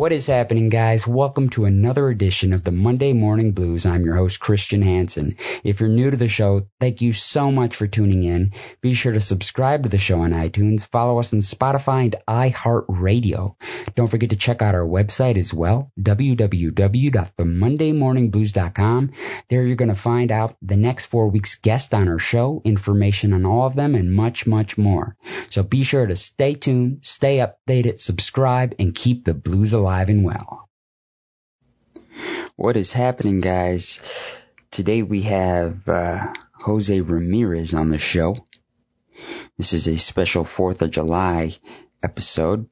What is happening, guys? Welcome to another edition of the Monday Morning Blues. I'm your host, Christian Hansen. If you're new to the show, thank you so much for tuning in. Be sure to subscribe to the show on iTunes, follow us on Spotify and iHeartRadio. Don't forget to check out our website as well, www.themondaymorningblues.com. There you're going to find out the next four weeks' guest on our show, information on all of them, and much, much more. So be sure to stay tuned, stay updated, subscribe, and keep the blues alive alive and well. What is happening, guys? Today we have uh, Jose Ramirez on the show. This is a special 4th of July episode.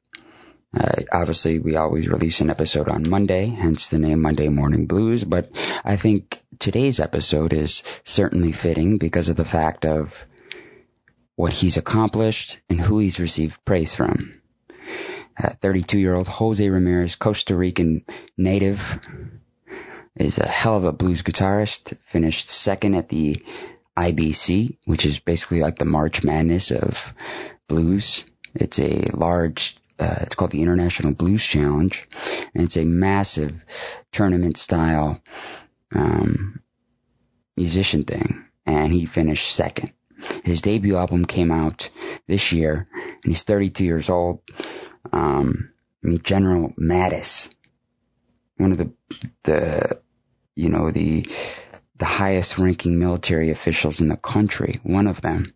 Uh, obviously, we always release an episode on Monday, hence the name Monday Morning Blues, but I think today's episode is certainly fitting because of the fact of what he's accomplished and who he's received praise from. 32 year old Jose Ramirez, Costa Rican native, is a hell of a blues guitarist. Finished second at the IBC, which is basically like the March Madness of blues. It's a large, uh, it's called the International Blues Challenge, and it's a massive tournament style um, musician thing. And he finished second. His debut album came out this year, and he's 32 years old um, I mean, General Mattis, one of the the you know the the highest ranking military officials in the country, one of them,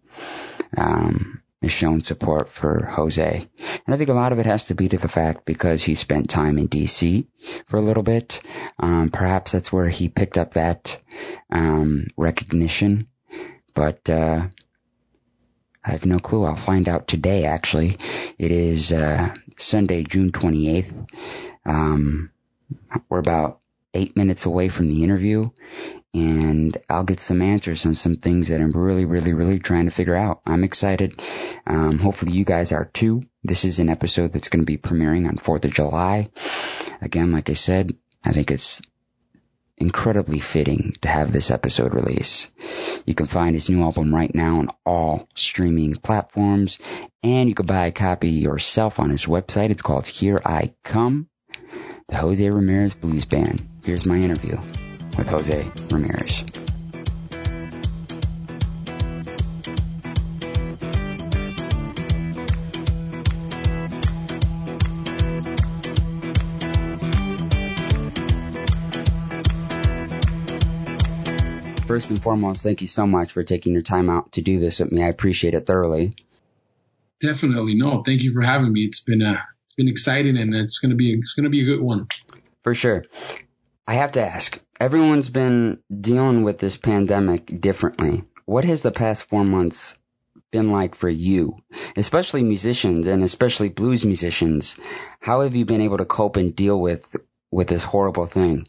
um, has shown support for Jose. And I think a lot of it has to be to the fact because he spent time in D.C. for a little bit. Um, perhaps that's where he picked up that um, recognition. But uh, I have no clue. I'll find out today, actually. It is uh, Sunday, June 28th. Um, we're about eight minutes away from the interview, and I'll get some answers on some things that I'm really, really, really trying to figure out. I'm excited. Um, hopefully you guys are too. This is an episode that's going to be premiering on 4th of July. Again, like I said, I think it's incredibly fitting to have this episode release. You can find his new album right now on all streaming platforms, and you can buy a copy yourself on his website. It's called Here I Come, the Jose Ramirez Blues Band. Here's my interview with Jose Ramirez. First and foremost, thank you so much for taking your time out to do this with me. I appreciate it thoroughly. Definitely, no. Thank you for having me. It's been uh, it's been exciting, and it's gonna be it's gonna be a good one. For sure. I have to ask. Everyone's been dealing with this pandemic differently. What has the past four months been like for you, especially musicians and especially blues musicians? How have you been able to cope and deal with with this horrible thing?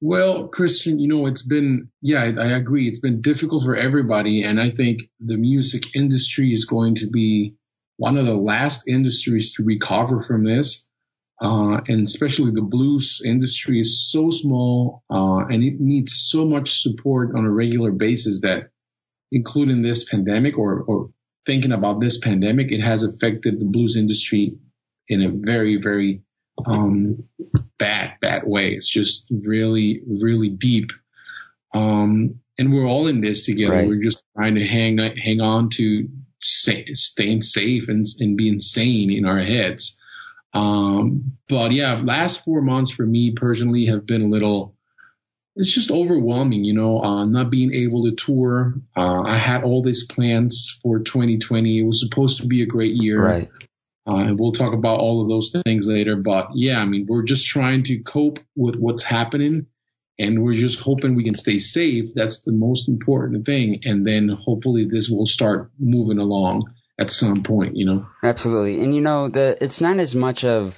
Well, Christian, you know, it's been, yeah, I, agree. It's been difficult for everybody. And I think the music industry is going to be one of the last industries to recover from this. Uh, and especially the blues industry is so small, uh, and it needs so much support on a regular basis that including this pandemic or, or thinking about this pandemic, it has affected the blues industry in a very, very um, bad, bad way. It's just really, really deep. Um, and we're all in this together. Right. We're just trying to hang, hang on to say, staying safe and, and being sane in our heads. Um, but yeah, last four months for me personally have been a little, it's just overwhelming, you know, uh, not being able to tour. Uh, I had all these plans for 2020. It was supposed to be a great year. Right. Uh, and we'll talk about all of those things later. But yeah, I mean, we're just trying to cope with what's happening and we're just hoping we can stay safe. That's the most important thing. And then hopefully this will start moving along at some point, you know? Absolutely. And you know, the, it's not as much of,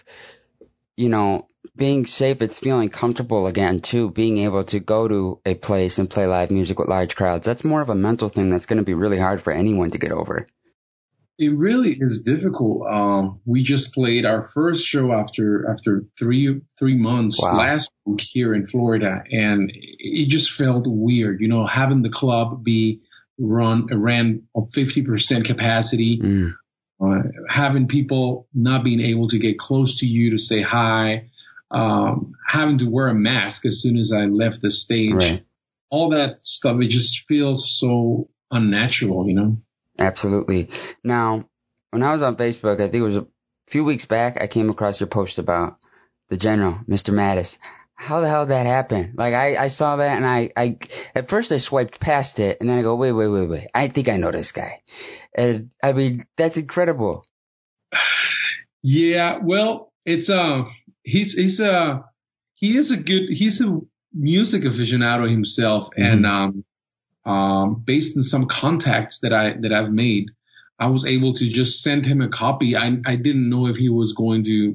you know, being safe, it's feeling comfortable again too, being able to go to a place and play live music with large crowds. That's more of a mental thing that's going to be really hard for anyone to get over. It really is difficult. Um, we just played our first show after after three three months wow. last week here in Florida, and it just felt weird. You know, having the club be run ran of fifty percent capacity. Mm. uh, having people not being able to get close to you to say hi, um, having to wear a mask as soon as I left the stage, Right. all that stuff, it just feels so unnatural, you know? Absolutely. Now, when I was on Facebook, I think it was a few weeks back, I came across your post about the general, Mr. Mattis. How the hell did that happen? Like I, I saw that and I, I at first I swiped past it and then I go, wait, wait, wait, wait. I think I know this guy. And I mean, that's incredible. Yeah, well, it's uh he's he's uh he is a good he's a music aficionado himself Mhm. and um um based on some contacts that I that I've made, I was able to just send him a copy. I I didn't know if he was going to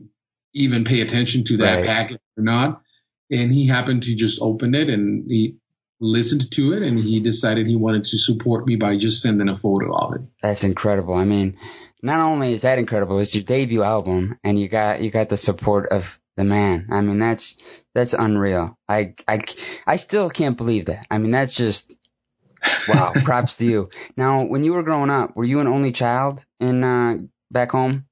even pay attention to that Right. packet or not. And he happened to just open it and he listened to it and he decided he wanted to support me by just sending a photo of it. That's incredible. I mean, not only is that incredible, it's your debut album and you got, you got the support of the man. I mean, that's, that's unreal. I, I, I still can't believe that. I mean, that's just, wow, props to you. Now, when you were growing up, were you an only child in, uh, back home?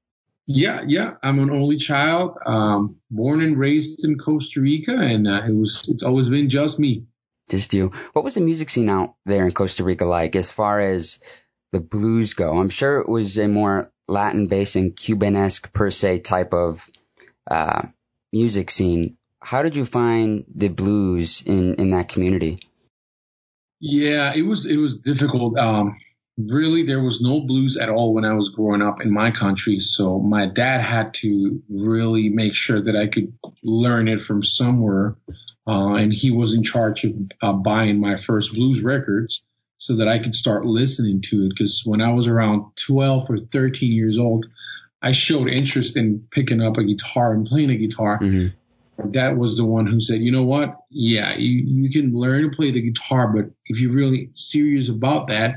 Yeah, yeah. I'm an only child, um, born and raised in Costa Rica, and uh, it was it's always been just me. Just you. What was the music scene out there in Costa Rica like as far as the blues go? I'm sure it was a more Latin based and Cuban-esque per se type of uh, music scene. How did you find the blues in, in that community? Yeah, it was it was difficult. Um, really, there was no blues at all when I was growing up in my country. So my dad had to really make sure that I could learn it from somewhere, uh, and he was in charge of uh, buying my first blues records so that I could start listening to it. Because when I was around 12 or 13 years old, I showed interest in picking up a guitar and playing a guitar Mm-hmm. That was the one who said, you know what? Yeah, you, you can learn to play the guitar, but if you're really serious about that,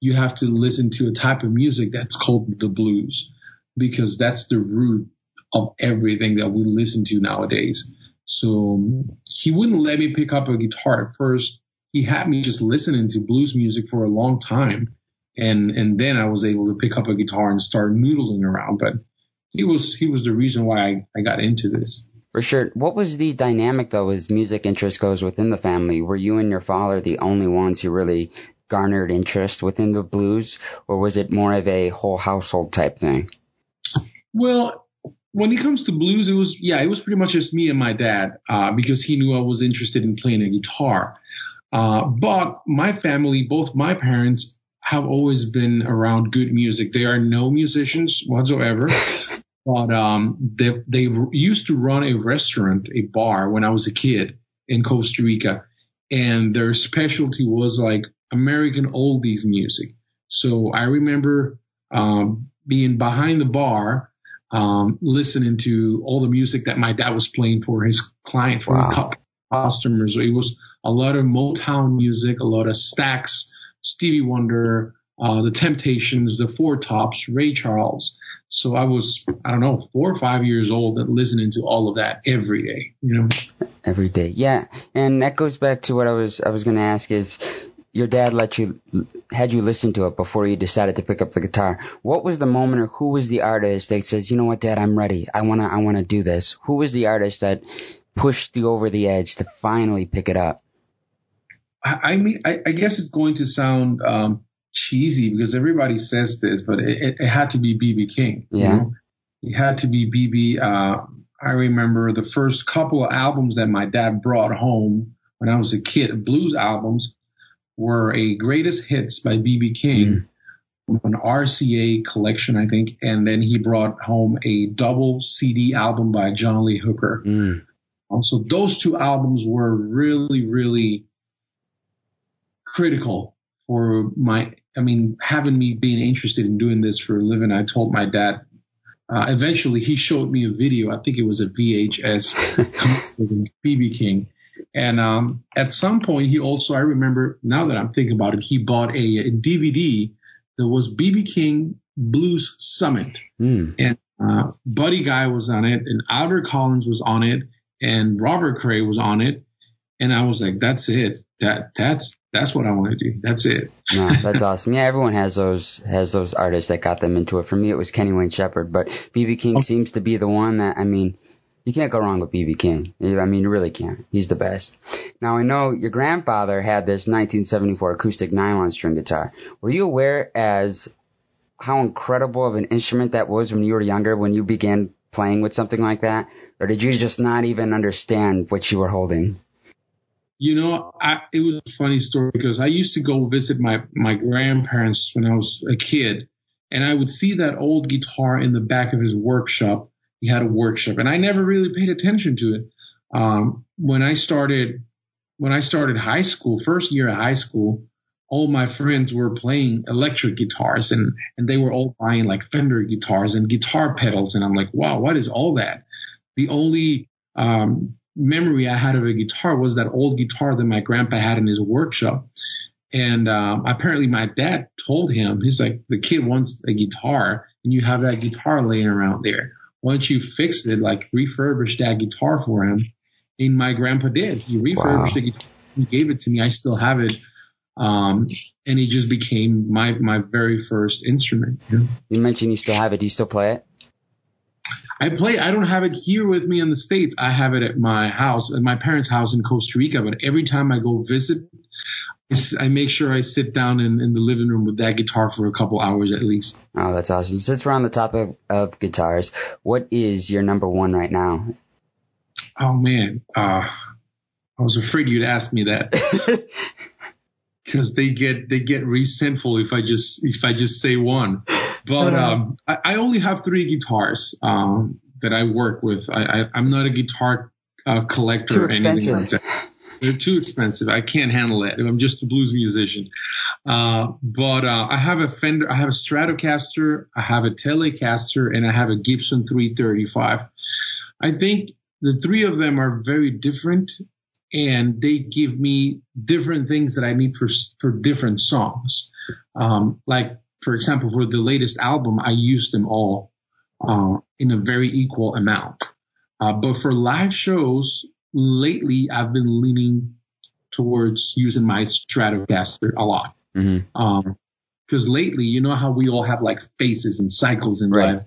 you have to listen to a type of music that's called the blues because that's the root of everything that we listen to nowadays. So um, he wouldn't let me pick up a guitar at first. He had me just listening to blues music for a long time. And, and then I was able to pick up a guitar and start noodling around. But he was, he was the reason why I, I got into this. For sure. What was the dynamic though as music interest goes within the family? Were you and your father the only ones who really garnered interest within the blues, or was it more of a whole household type thing? Well, when it comes to blues, it was yeah, it was pretty much just me and my dad uh, because he knew I was interested in playing a guitar. Uh, but my family, both my parents, have always been around good music. They are no musicians whatsoever, but um, they they used to run a restaurant, a bar when I was a kid in Costa Rica, and their specialty was like American oldies music. So I remember um, being behind the bar um, listening to all the music that my dad was playing for his client, for Wow. his customers. It was a lot of Motown music, a lot of Stax, Stevie Wonder, uh, the Temptations, the Four Tops, Ray Charles. So I was, I don't know, four or five years old and listening to all of that every day, you know? Every day, yeah, and that goes back to what I was I was going to ask is your dad let you had you listen to it before you decided to pick up the guitar. What was the moment, or who was the artist that says, you know what, Dad, I'm ready. I wanna I wanna do this. Who was the artist that pushed you over the edge to finally pick it up? I, I mean, I, I guess it's going to sound um, cheesy because everybody says this, but it, it, had to be BB King. you Yeah. know? It had to be BB. Uh, I remember the first couple of albums that my dad brought home when I was a kid, blues albums, were a greatest hits by BB King, an RCA collection, I think, and then he brought home a double CD album by John Lee Hooker. Mm. Um, so those two albums were really, really critical for my, I mean, having me being interested in doing this for a living. I told my dad, uh, eventually he showed me a video. I think it was a VHS BB King. And, um, at some point he also, I remember now that I'm thinking about it, he bought a, a DVD that was BB King Blues Summit Mm. and uh, Buddy Guy was on it, and Albert Collins was on it, and Robert Cray was on it, and I was like, "That's it. That that's that's what I want to do. That's it. no, that's awesome. Yeah, everyone has those has those artists that got them into it. For me, it was Kenny Wayne Shepherd, but BB King okay. seems to be the one that I mean. You can't go wrong with BB King. I mean, you really can't. He's the best. Now, I know your grandfather had this 1974 acoustic nylon string guitar. Were you aware as how incredible of an instrument that was when you were younger, when you began playing with something like that? Or did you just not even understand what you were holding? You know, I, it was a funny story because I used to go visit my, my grandparents when I was a kid, and I would see that old guitar in the back of his workshop. He had a workshop, and I never really paid attention to it. Um, when I started, when I started high school, first year of high school, all my friends were playing electric guitars and, and they were all buying like Fender guitars and guitar pedals. And I'm like, wow, what is all that? The only, um, memory I had of a guitar was that old guitar that my grandpa had in his workshop. And um, apparently, my dad told him, he's like, the kid wants a guitar, and you have that guitar laying around there. Why don't you fix it, like refurbish that guitar for him? And my grandpa did. He refurbished wow. the guitar. He gave it to me. I still have it. Um, and it just became my my very first instrument. You mentioned you still have it. Do you still play it? I play. I don't have it here with me in the states. I have it at my house, at my parents' house in Costa Rica. But every time I go visit, I make sure I sit down in, in the living room with that guitar for a couple hours at least. Oh, that's awesome. Since we're on the topic of guitars, what is your number one right now? Oh man, uh, I was afraid you'd ask me that. because they get they get resentful if I just if I just say one. But um, I, I, only have three guitars um, that I work with. I, I am not a guitar uh, collector or anything like that. They're too expensive. I can't handle it. I'm just a blues musician. Uh, but uh, I have a Fender, I have a Stratocaster, I have a Telecaster, and I have a Gibson 335. I think the three of them are very different and they give me different things that I need for for different songs. Um, like for example, for the latest album, I used them all uh, in a very equal amount. Uh, but for live shows, lately I've been leaning towards using my Stratocaster a lot. Mm-hmm. Um, because lately, you know how we all have like phases and cycles in right. life.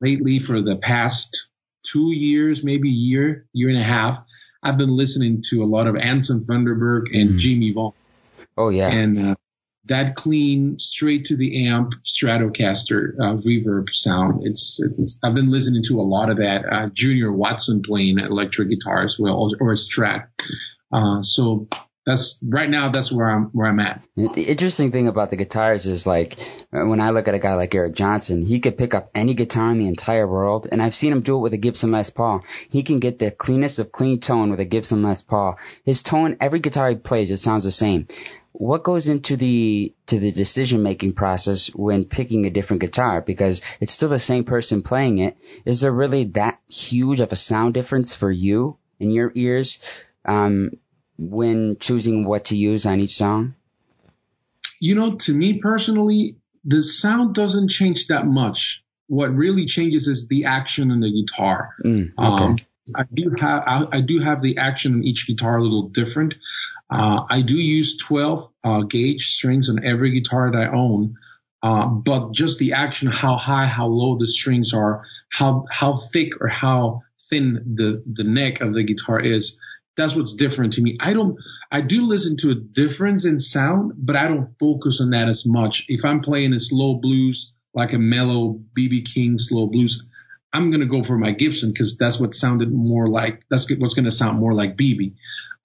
Lately, for the past two years, maybe a year, year and a half, I've been listening to a lot of Anson Funderburgh and mm. Jimmie Vaughan. Oh yeah. And uh, that clean, straight to the amp Stratocaster uh, reverb sound. It's, it's, I've been listening to a lot of that. Uh, Junior Watson playing electric guitar as well, or, or a Strat. Uh, so that's right now. That's where I'm where I'm at. The interesting thing about the guitars is like when I look at a guy like Eric Johnson, he could pick up any guitar in the entire world, and I've seen him do it with a Gibson Les Paul. He can get the cleanest of clean tone with a Gibson Les Paul. His tone, every guitar he plays, it sounds the same. What goes into the to the decision making process when picking a different guitar? Because it's still the same person playing it. Is there really that huge of a sound difference for you in your ears? Um, when choosing what to use on each song? You know, to me personally, the sound doesn't change that much. What really changes is the action on the guitar. Mm, okay. Um, I do have I, I, do have the action on each guitar a little different. Uh, I do use 12 uh, gauge strings on every guitar that I own, uh, but just the action, how high, how low the strings are, how how thick or how thin the the neck of the guitar is, that's what's different to me. I don't, I do listen to a difference in sound, but I don't focus on that as much. If I'm playing a slow blues, like a mellow BB King slow blues, I'm to go for my Gibson because that's what sounded more like, that's what's to sound more like BB.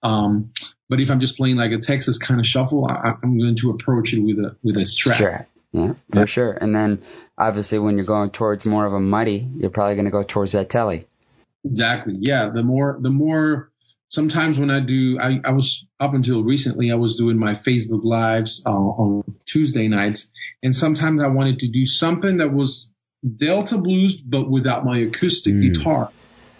Um, but if I'm just playing like a Texas kind of shuffle, I, am going to approach it with a, with a Strat. Sure. Yeah, for sure. And then obviously when you're going towards more of a muddy, you're probably going to go towards that telly. Exactly. Yeah. The more, the more, sometimes when I do, I, I was up until recently, I was doing my Facebook lives uh, on Tuesday nights, and sometimes I wanted to do something that was Delta blues, but without my acoustic mm. guitar.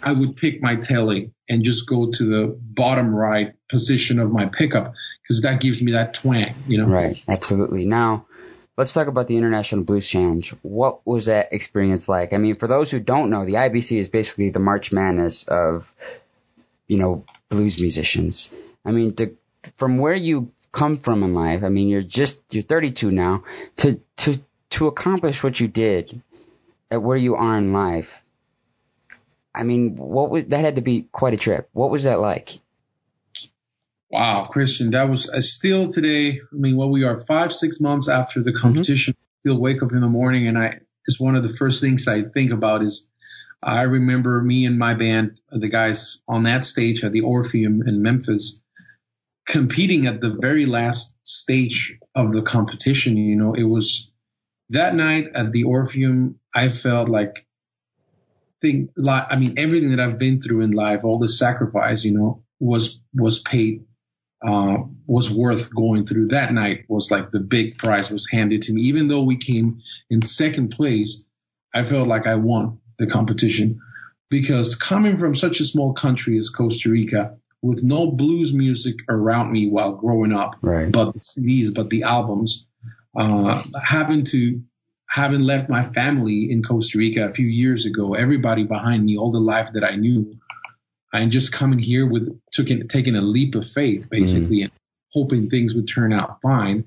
I would pick my telly and just go to the bottom right position of my pickup because that gives me that twang, you know. Right, absolutely. Now, let's talk about the International Blues Challenge. What was that experience like? I mean, for those who don't know, the IBC is basically the March Madness of, you know, blues musicians. I mean, to, from where you come from in life. I mean, you're just you're 32 now to to to accomplish what you did at where you are in life. I mean, what was that had to be quite a trip. What was that like? Wow, Christian, that was uh, still today. I mean, what we are five, six months after the competition, mm-hmm. still wake up in the morning and I, it's one of the first things I think about is I remember me and my band, the guys on that stage at the Orpheum in Memphis, competing at the very last stage of the competition. You know, it was that night at the Orpheum. I felt like thing, like, I mean, everything that I've been through in life, all the sacrifice, you know, was, was paid, uh, was worth going through. That night was like the big prize was handed to me. Even though we came in second place, I felt like I won the competition because coming from such a small country as Costa Rica with no blues music around me while growing up, right. but the CDs, but the albums, uh, having to, having left my family in Costa Rica a few years ago, everybody behind me, all the life that I knew, and just coming here with taking taking a leap of faith, basically, mm. and hoping things would turn out fine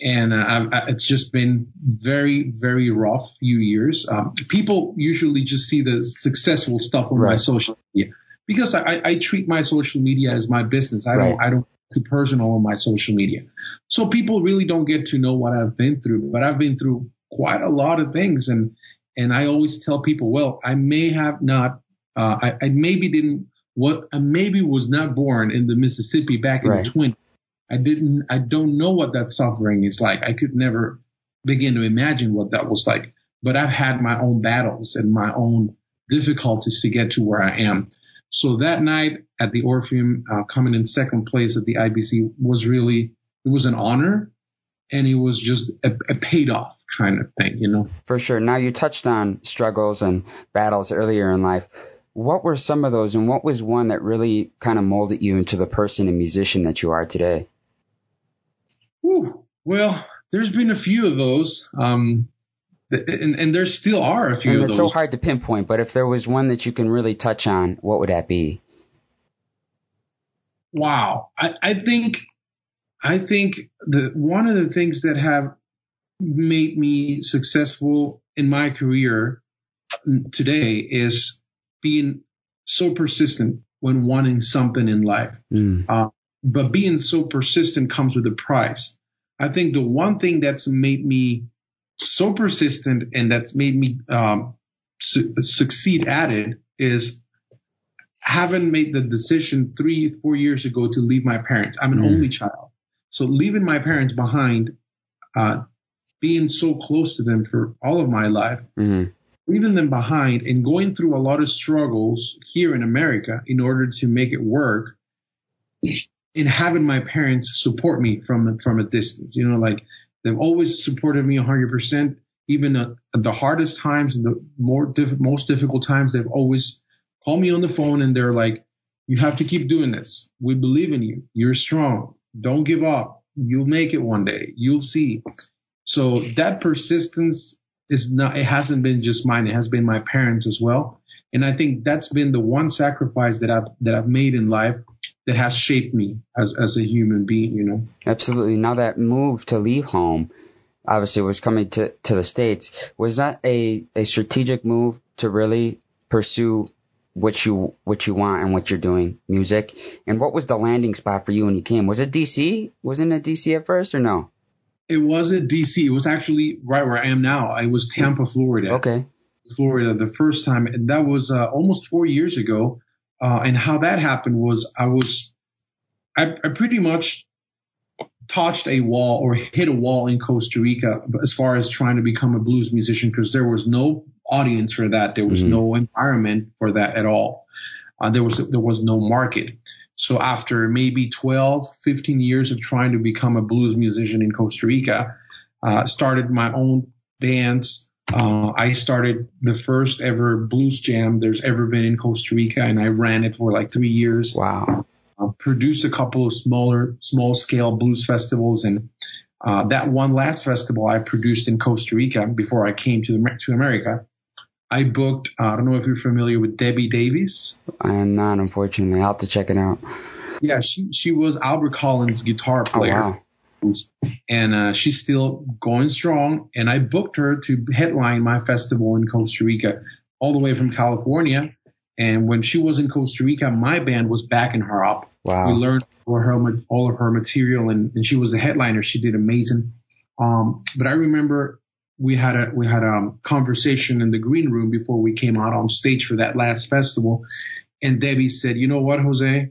and uh, I, it's just been very, very rough few years. Um, people usually just see the successful stuff on right. my social media because I, I, treat my social media as my business. I right. don't, I don't do personal on my social media. So people really don't get to know what I've been through, but I've been through quite a lot of things. And, and I always tell people, well, I may have not, uh, I, I maybe didn't, what, I maybe was not born in the Mississippi back in right. the 20s I didn't, I don't know what that suffering is like. I could never begin to imagine what that was like, but I've had my own battles and my own difficulties to get to where I am. So that night at the Orpheum, uh, coming in second place at the IBC was really, it was an honor and it was just a, a, paid off kind of thing, you know? For sure. Now you touched on struggles and battles earlier in life. What were some of those and what was one that really kind of molded you into the person and musician that you are today? Whew. Well, there's been a few of those. Um, and, and there still are a few and of those. It's so hard to pinpoint, but if there was one that you can really touch on, what would that be? Wow. I, I think, I think that one of the things that have made me successful in my career today is being so persistent when wanting something in life. Mm. Uh, but being so persistent comes with a price. I think the one thing that's made me so persistent and that's made me um, su- succeed at it is having made the decision three, four years ago to leave my parents. I'm an mm. only child. So leaving my parents behind, uh, being so close to them for all of my life, mm. leaving them behind and going through a lot of struggles here in America in order to make it work and having my parents support me from from a distance. You know, like they've always supported me 100%. Even at, the hardest times and the more diff- most difficult times, they've always called me on the phone and they're like, "You have to keep doing this. We believe in you. You're strong. Don't give up. You'll make it one day. You'll see." So that persistence is not. It hasn't been just mine. It has been my parents as well. And I think that's been the one sacrifice that I've that I've made in life that has shaped me as as a human being, you know. Absolutely. Now that move to leave home, obviously was coming to to the states. Was that a a strategic move to really pursue what you what you want and what you're doing, music? And what was the landing spot for you when you came? Was it DC? Wasn't it DC at first or no? It wasn't DC. It was actually right where I am now. I was Tampa, Florida. Okay. Florida the first time, and that was uh, almost four years ago. Uh, and how that happened was I was, I, I pretty much touched a wall or hit a wall in Costa Rica as far as trying to become a blues musician because there was no audience for that. There was mm-hmm. no environment for that at all. Uh, there was, there was no market. So after maybe 12, 15 years of trying to become a blues musician in Costa Rica, uh, started my own bands, uh, I started the first ever blues jam there's ever been in Costa Rica, and I ran it for like three years. Wow. Uh, produced a couple of smaller, small scale blues festivals, and uh, that one last festival I produced in Costa Rica before I came to the, to America. I booked. Uh, I don't know if you're familiar with Debbie Davies. I am not, unfortunately. I'll have to check it out. Yeah, she she was Albert Collins' guitar Oh player. wow. and uh, she's still going strong. And I booked her to headline my festival in Costa Rica, all the way from California. And when she was in Costa Rica, my band was backing her up. Wow. We learned all her all of her material, and, and she was the headliner. She did amazing. Um, but I remember we had a we had a conversation in the green room before we came out on stage for that last festival, and Debbie said, "You know what, Jose?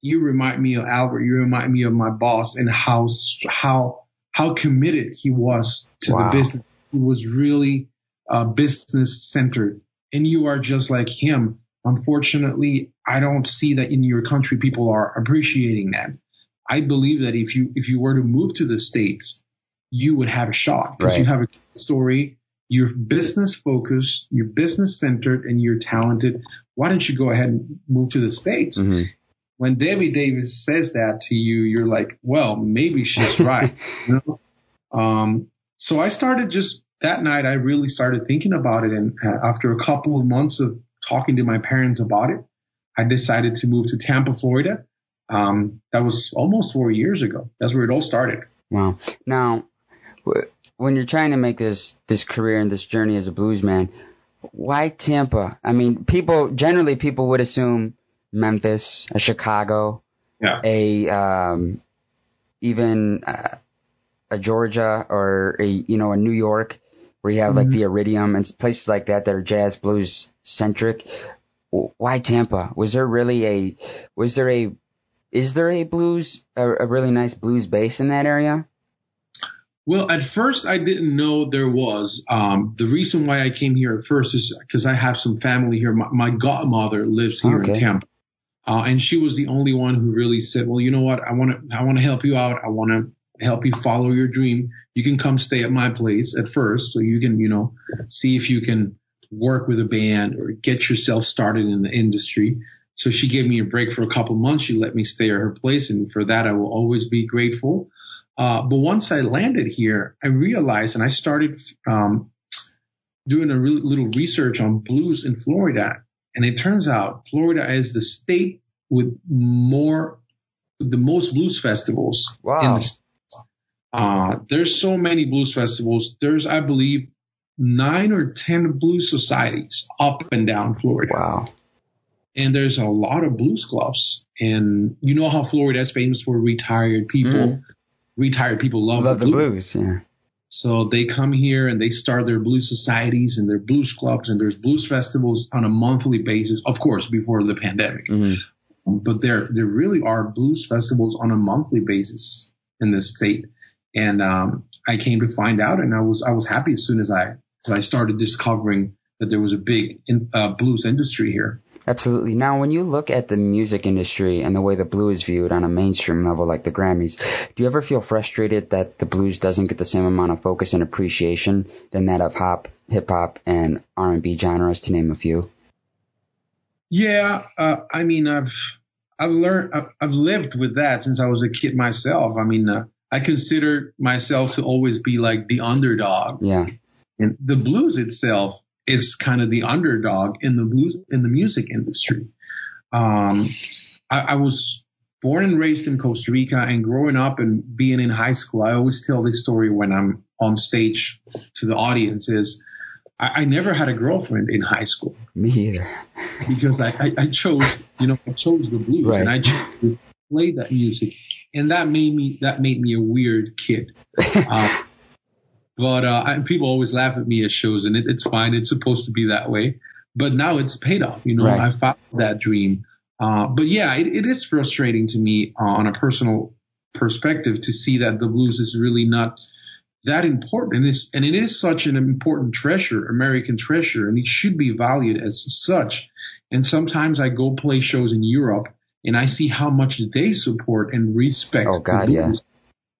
You remind me of Albert. You remind me of my boss, and how how how committed he was to Wow. the business. He was really uh, business centered, and you are just like him. Unfortunately, I don't see that in your country people are appreciating that. I believe that if you if you were to move to the states, you would have a shot because you have a story. You're business focused, you're business centered, and you're talented. Why don't you go ahead and move to the states? hmm When Debbie Davies says that to you, you're like, well, maybe she's right. you know? Um, so I started just that night. I really started thinking about it, and uh, after a couple of months of talking to my parents about it, I decided to move to Tampa, Florida. Um, that was almost four years ago. That's where it all started. Wow. Now, when you're trying to make this this career and this journey as a blues man, why Tampa? I mean, people generally people would assume Memphis, a Chicago, Yeah. a um, even uh, a Georgia or a you know a New York where you have like Mhm. the Iridium and places like that that are jazz blues centric. Why Tampa? Was there really a was there a is there a blues a, a really nice blues base in that area? Well, at first I didn't know there was. Um, the reason why I came here at first is because I have some family here. My, my godmother lives here Okay. in Tampa, uh, and she was the only one who really said, "Well, you know what? I want to. I want to help you out. I want to help you follow your dream. You can come stay at my place at first, so you can, you know, see if you can work with a band or get yourself started in the industry." So she gave me a break for a couple months. She let me stay at her place, and for that I will always be grateful. Uh, but once I landed here, I realized, and I started um, doing a really little research on blues in Florida, and it turns out Florida is the state with more, the most blues festivals in Wow. the. Uh, there's so many blues festivals. There's, I believe, nine or ten blues societies up and down Florida Wow. and there's a lot of blues clubs. And you know how Florida is famous for retired people. Mhm. Retired people love, Love the the blues. blues. Yeah. So they come here and they start their blues societies and their blues clubs and there's blues festivals on a monthly basis. Of course, before the pandemic, hmm but there there really are blues festivals on a monthly basis in this state. And um, I came to find out, and I was I was happy as soon as I as I started discovering that there was a big in, uh, blues industry here. Absolutely. Now, when you look at the music industry and the way the blues is viewed on a mainstream level, like the Grammys, do you ever feel frustrated that the blues doesn't get the same amount of focus and appreciation than that of hop, hip hop, and R and B genres, to name a few? Yeah, uh, I mean, I've I've learned I've, I've lived with that since I was a kid myself. I mean, uh, I consider myself to always be like the underdog, Yeah. and the blues itself is kind of the underdog in the blues in the music industry. Um, I, I was born and raised in Costa Rica, and growing up and being in high school, I always tell this story when I'm on stage to the audience. Is I, I never had a girlfriend in high school Me either. because I, I, I chose, you know, I chose the blues Right. and I chose to play that music, and that made me that made me a weird kid. Uh, but uh, I, people always laugh at me at shows, and it, it's fine. It's supposed to be that way. But now it's paid off. You know, Right. I found that dream. Uh, but yeah, it, it is frustrating to me uh, on a personal perspective to see that the blues is really not that important, and it's and it is such an important treasure, American treasure, and it should be valued as such. And sometimes I go play shows in Europe, and I see how much they support and respect. Oh, God, the yeah.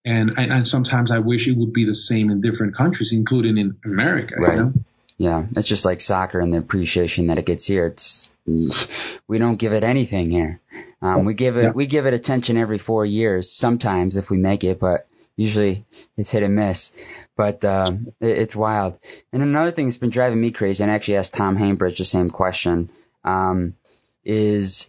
And, and and sometimes I wish it would be the same in different countries, including in America. you Right. know? Yeah, it's just like soccer and the appreciation that it gets here. It's we don't give it anything here. Um, we give it Yeah. we give it attention every four years, sometimes if we make it, but usually it's hit and miss. But um, it, it's wild. And another thing that's been driving me crazy, and I actually asked Tom Hambridge the same question, um, is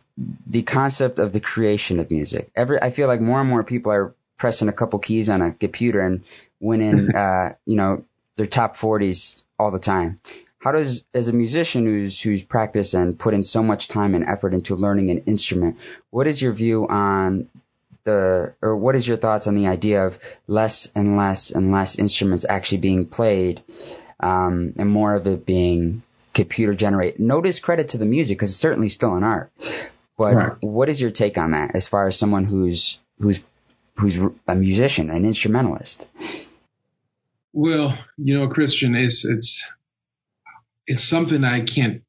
the concept of the creation of music. Every I feel like more and more people are pressing a couple keys on a computer and winning, uh, you know, their top 40s all the time. How does, as a musician who's who's practiced and put in so much time and effort into learning an instrument, what is your view on the, or what is your thoughts on the idea of less and less and less instruments actually being played, um, and more of it being computer generated? No discredit to the music because it's certainly still an art. But right. what is your take on that as far as someone who's who's who's a musician, an instrumentalist? Well, you know, Christian, it's it's it's something I can't.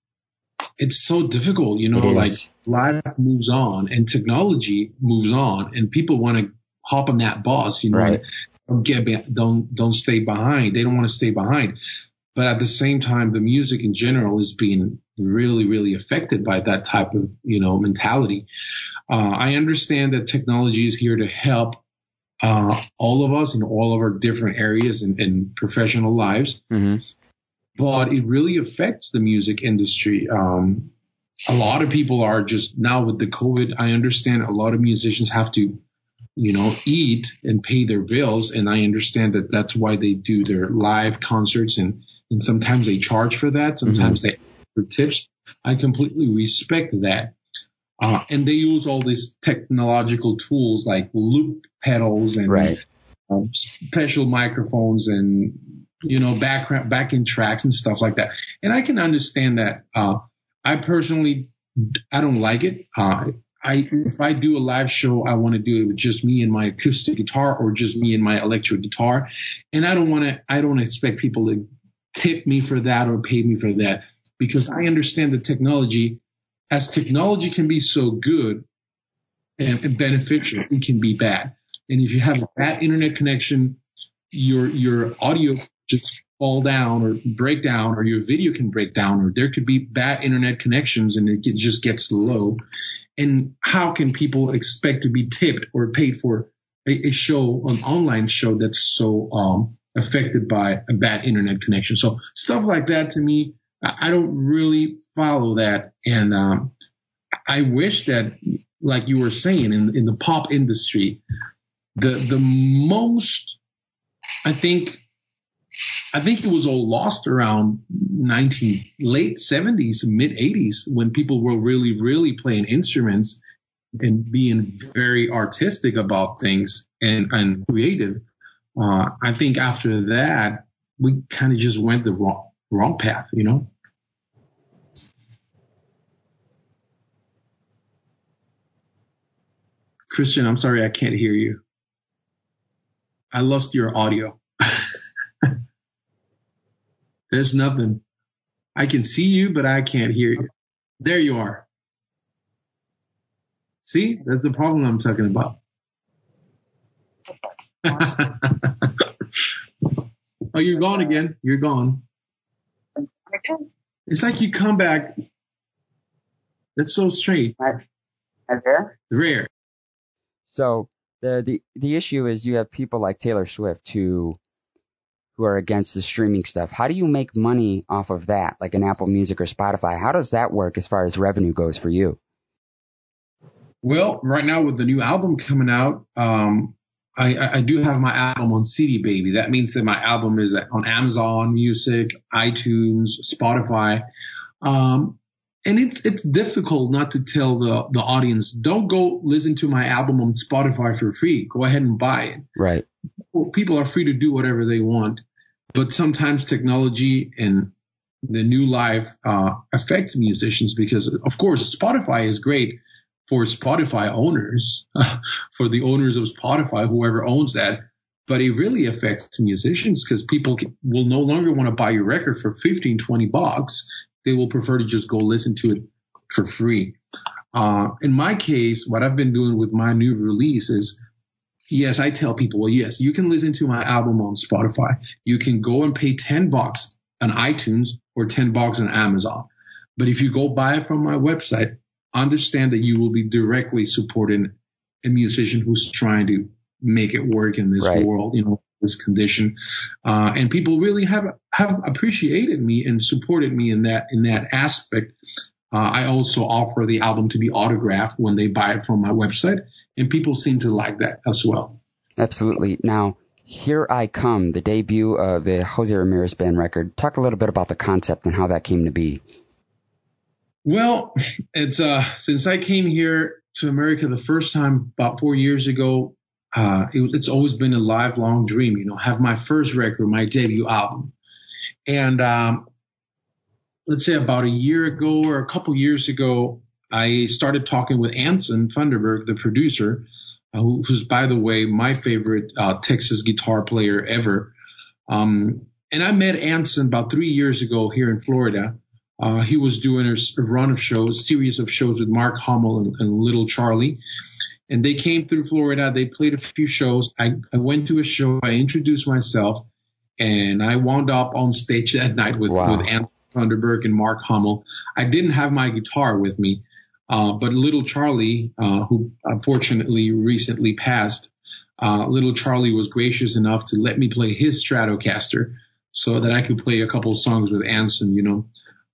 It's so difficult, you know. Like life moves on and technology moves on, and people want to hop on that bus, you know. Right. Don't get don't don't stay behind. They don't want to stay behind. But at the same time, the music in general is being really, really affected by that type of, you know, mentality. Uh, I understand that technology is here to help uh, all of us in all of our different areas and, and professional lives, mm-hmm. but it really affects the music industry. Um, a lot of people are just now with the COVID. I understand a lot of musicians have to, you know, eat and pay their bills, and I understand that that's why they do their live concerts and and sometimes they charge for that. Sometimes mm-hmm. they for tips. I completely respect that. Uh, and they use all these technological tools like loop pedals and right. um, special microphones and you know background backing tracks and stuff like that. And I can understand that. Uh, I personally, I don't like it. Uh, I if I do a live show, I want to do it with just me and my acoustic guitar or just me and my electric guitar, and I don't want to. I don't expect people to tip me for that or pay me for that because I understand the technology. As technology can be so good and, and beneficial, it can be bad. And if you have a bad internet connection, your your audio just fall down or break down, or your video can break down, or there could be bad internet connections and it just gets low. And how can people expect to be tipped or paid for a, a show, an online show that's so um, affected by a bad internet connection. So stuff like that to me, I don't really follow that. And, um, I wish that, like you were saying, in, in the pop industry, the, the most, I think, I think it was all lost around 19, late 70s, mid 80s when people were really, really playing instruments and being very artistic about things and, and creative uh, I think after that, we kind of just went the wrong, wrong path, you know? Christian, I'm sorry, I can't hear you. I lost your audio. There's nothing. I can see you, but I can't hear you. There you are. See, that's the problem I'm talking about. oh, you're gone again. You're gone. It's like you come back. That's so strange. Rare. Rare. So the the the issue is you have people like Taylor Swift who who are against the streaming stuff. How do you make money off of that, like an Apple Music or Spotify? How does that work as far as revenue goes for you? Well, right now with the new album coming out, um, I, I do have my album on CD Baby. That means that my album is on Amazon Music, iTunes, Spotify. Um, and it's it's difficult not to tell the the audience don't go listen to my album on Spotify for free. Go ahead and buy it. Right. People are free to do whatever they want, but sometimes technology and the new life uh, affects musicians because, of course, Spotify is great for Spotify owners, for the owners of Spotify, whoever owns that. But it really affects musicians because people will no longer want to buy your record for 15, 20 bucks. They will prefer to just go listen to it for free. Uh, in my case, what I've been doing with my new release is, yes, I tell people, well, yes, you can listen to my album on Spotify. You can go and pay 10 bucks on iTunes or 10 bucks on Amazon. But if you go buy it from my website, understand that you will be directly supporting a musician who's trying to make it work in this right. world, you know, this condition. Uh, and people really have have appreciated me and supported me in that in that aspect. Uh, I also offer the album to be autographed when they buy it from my website, and people seem to like that as well. Absolutely. Now, Here I Come, the debut of the Jose Ramirez band record. Talk a little bit about the concept and how that came to be. Well, it's uh since I came here to America the first time about four years ago, uh, it, it's always been a lifelong dream, you know, have my first record, my debut album. And um, let's say about a year ago or a couple years ago, I started talking with Anson Funderburgh, the producer, uh, who, who's by the way my favorite uh, Texas guitar player ever. Um, and I met Anson about three years ago here in Florida. Uh, he was doing a, a, run of shows, series of shows with Mark Hummel and, and, Little Charlie. And they came through Florida. They played a few shows. I, I went to a show. I introduced myself and I wound up on stage that night with, wow. with Anson Funderburgh and Mark Hummel. I didn't have my guitar with me, uh, but little Charlie, uh, who unfortunately recently passed, uh, little Charlie was gracious enough to let me play his Stratocaster so that I could play a couple of songs with Anson, you know.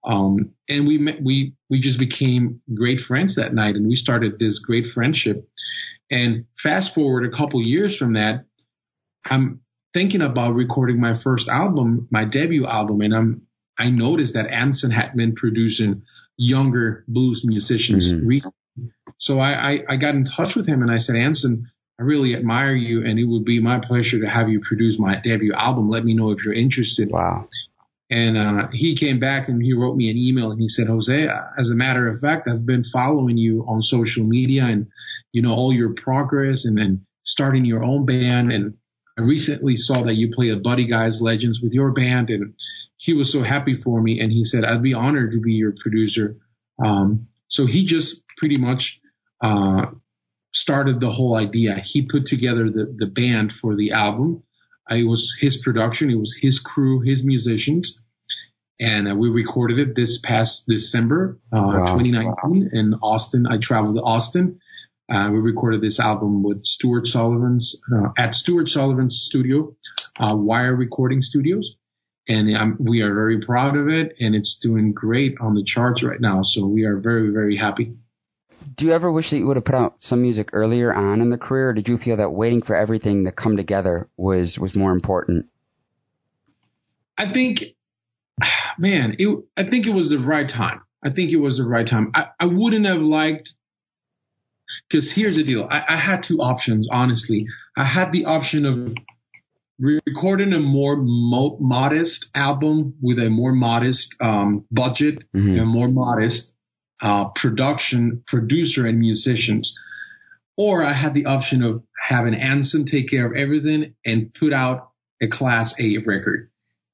Um, and we met, we, we just became great friends that night and we started this great friendship. And fast forward a couple years from that, I'm thinking about recording my first album, my debut album, and I'm I noticed that Anson had been producing younger blues musicians mm-hmm. recently. So I, I, I got in touch with him and I said, Anson, I really admire you and it would be my pleasure to have you produce my debut album. Let me know if you're interested. Wow. And uh, he came back and he wrote me an email and he said, Jose, as a matter of fact, I've been following you on social media and, you know, all your progress and then starting your own band. And I recently saw that you play a Buddy Guys Legends with your band and he was so happy for me and he said, I'd be honored to be your producer. Um, so he just pretty much, uh, started the whole idea. He put together the, the band for the album. It was his production. It was his crew, his musicians. And uh, we recorded it this past December, uh, wow. 2019 wow. in Austin. I traveled to Austin. Uh, we recorded this album with Stuart Sullivan's, uh, at Stuart Sullivan's studio, uh, Wire Recording Studios and I'm, we are very proud of it and it's doing great on the charts right now. So we are very, very happy. Do you ever wish that you would have put out some music earlier on in the career? Or did you feel that waiting for everything to come together was, was more important? I think, man, it, I think it was the right time. I think it was the right time. I, I wouldn't have liked, cause here's the deal. I, I had two options, honestly. I had the option of recording a more mo- modest album with a more modest um, budget mm-hmm. and more modest uh, production producer and musicians. Or I had the option of having Anson take care of everything and put out a class A record.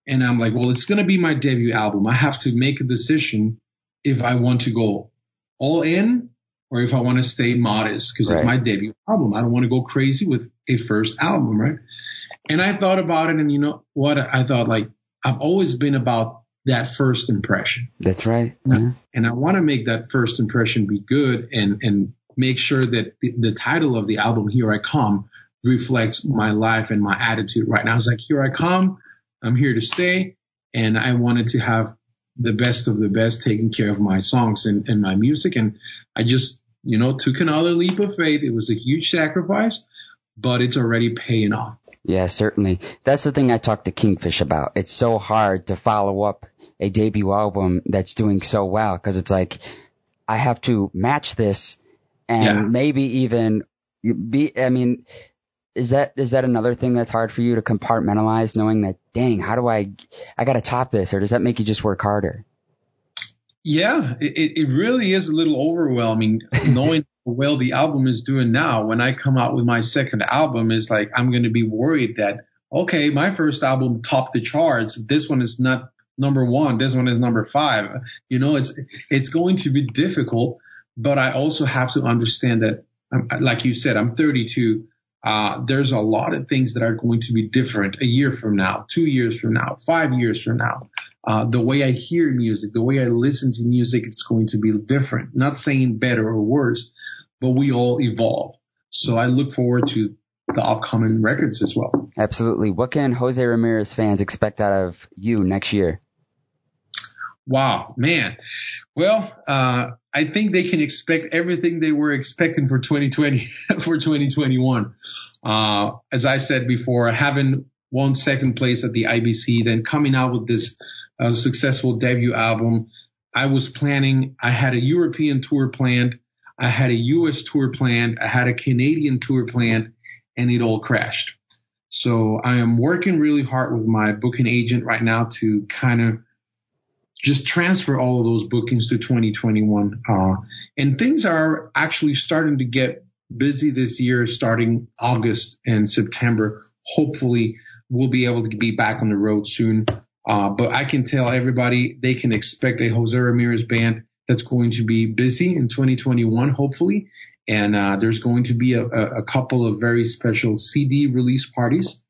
And I'm like, well, it's going to be my debut album. I have to make a decision if I want to go all in or if I want to stay modest because right. it's my debut album. I don't want to go crazy with a first album, right? And I thought about it, and you know what? I thought like I've always been about that first impression. That's right. And I want to make that first impression be good, and and make sure that the, the title of the album, "Here I Come," reflects my life and my attitude right now. I was like, "Here I come. I'm here to stay," and I wanted to have the best of the best taking care of my songs and, and my music. And I just, you know, took another leap of faith. It was a huge sacrifice, but it's already paying off. Yeah, certainly. That's the thing I talked to Kingfish about. It's so hard to follow up a debut album that's doing so well because it's like I have to match this and yeah. maybe even be. I mean, is that is that another thing that's hard for you to compartmentalize, knowing that dang, how do I I got to top this, or does that make you just work harder? Yeah, it, it really is a little overwhelming knowing well the album is doing now. When I come out with my second album, is like I'm going to be worried that okay, my first album topped the charts. This one is not number one. This one is number five. You know, it's it's going to be difficult. But I also have to understand that, um, like you said, I'm 32. Uh, there's a lot of things that are going to be different a year from now, two years from now, five years from now. Uh, the way I hear music, the way I listen to music, it's going to be different. Not saying better or worse, but we all evolve. So I look forward to the upcoming records as well. Absolutely. What can Jose Ramirez fans expect out of you next year? Wow, man. Well, uh, I think they can expect everything they were expecting for 2020 for 2021. Uh, as I said before, having won second place at the IBC, then coming out with this uh, successful debut album. I was planning. I had a European tour planned. I had a U.S. tour planned. I had a Canadian tour planned, and it all crashed. So I am working really hard with my booking agent right now to kind of just transfer all of those bookings to 2021. Uh, and things are actually starting to get busy this year, starting August and September. Hopefully, we'll be able to be back on the road soon. Uh, but I can tell everybody they can expect a Jose Ramirez band that's going to be busy in 2021, hopefully. And uh, there's going to be a, a, couple of very special CD release parties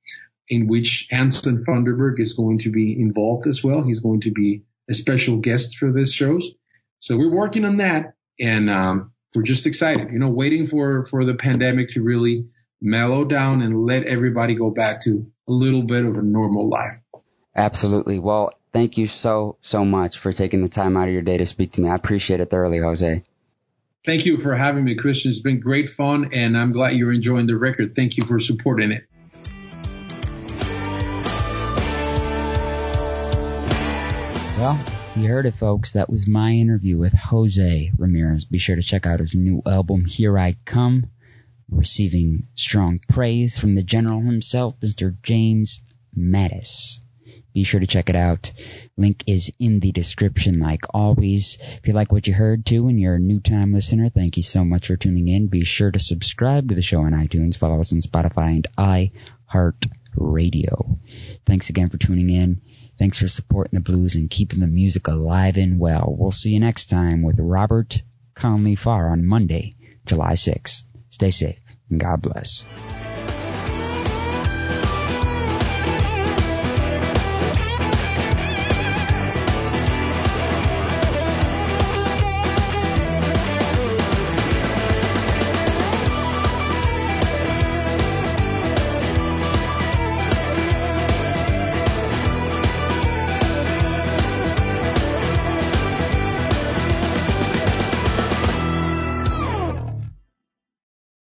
in which Anson Funderburgh is going to be involved as well. He's going to be a special guest for this shows. So we're working on that, and um, we're just excited. You know, waiting for for the pandemic to really mellow down and let everybody go back to a little bit of a normal life. Absolutely. Well, thank you so, so much for taking the time out of your day to speak to me. I appreciate it thoroughly, Jose. Thank you for having me, Christian. It's been great fun, and I'm glad you're enjoying the record. Thank you for supporting it. Well, you heard it, folks. That was my interview with Jose Ramirez. Be sure to check out his new album, Here I Come, receiving strong praise from the general himself, Mr. James Mattis. Be sure to check it out. Link is in the description like always. If you like what you heard too and you're a new time listener, thank you so much for tuning in. Be sure to subscribe to the show on iTunes, follow us on Spotify and iHeartRadio. Thanks again for tuning in. Thanks for supporting the blues and keeping the music alive and well. We'll see you next time with Robert Connely Farr on Monday, July 6th. Stay safe and God bless.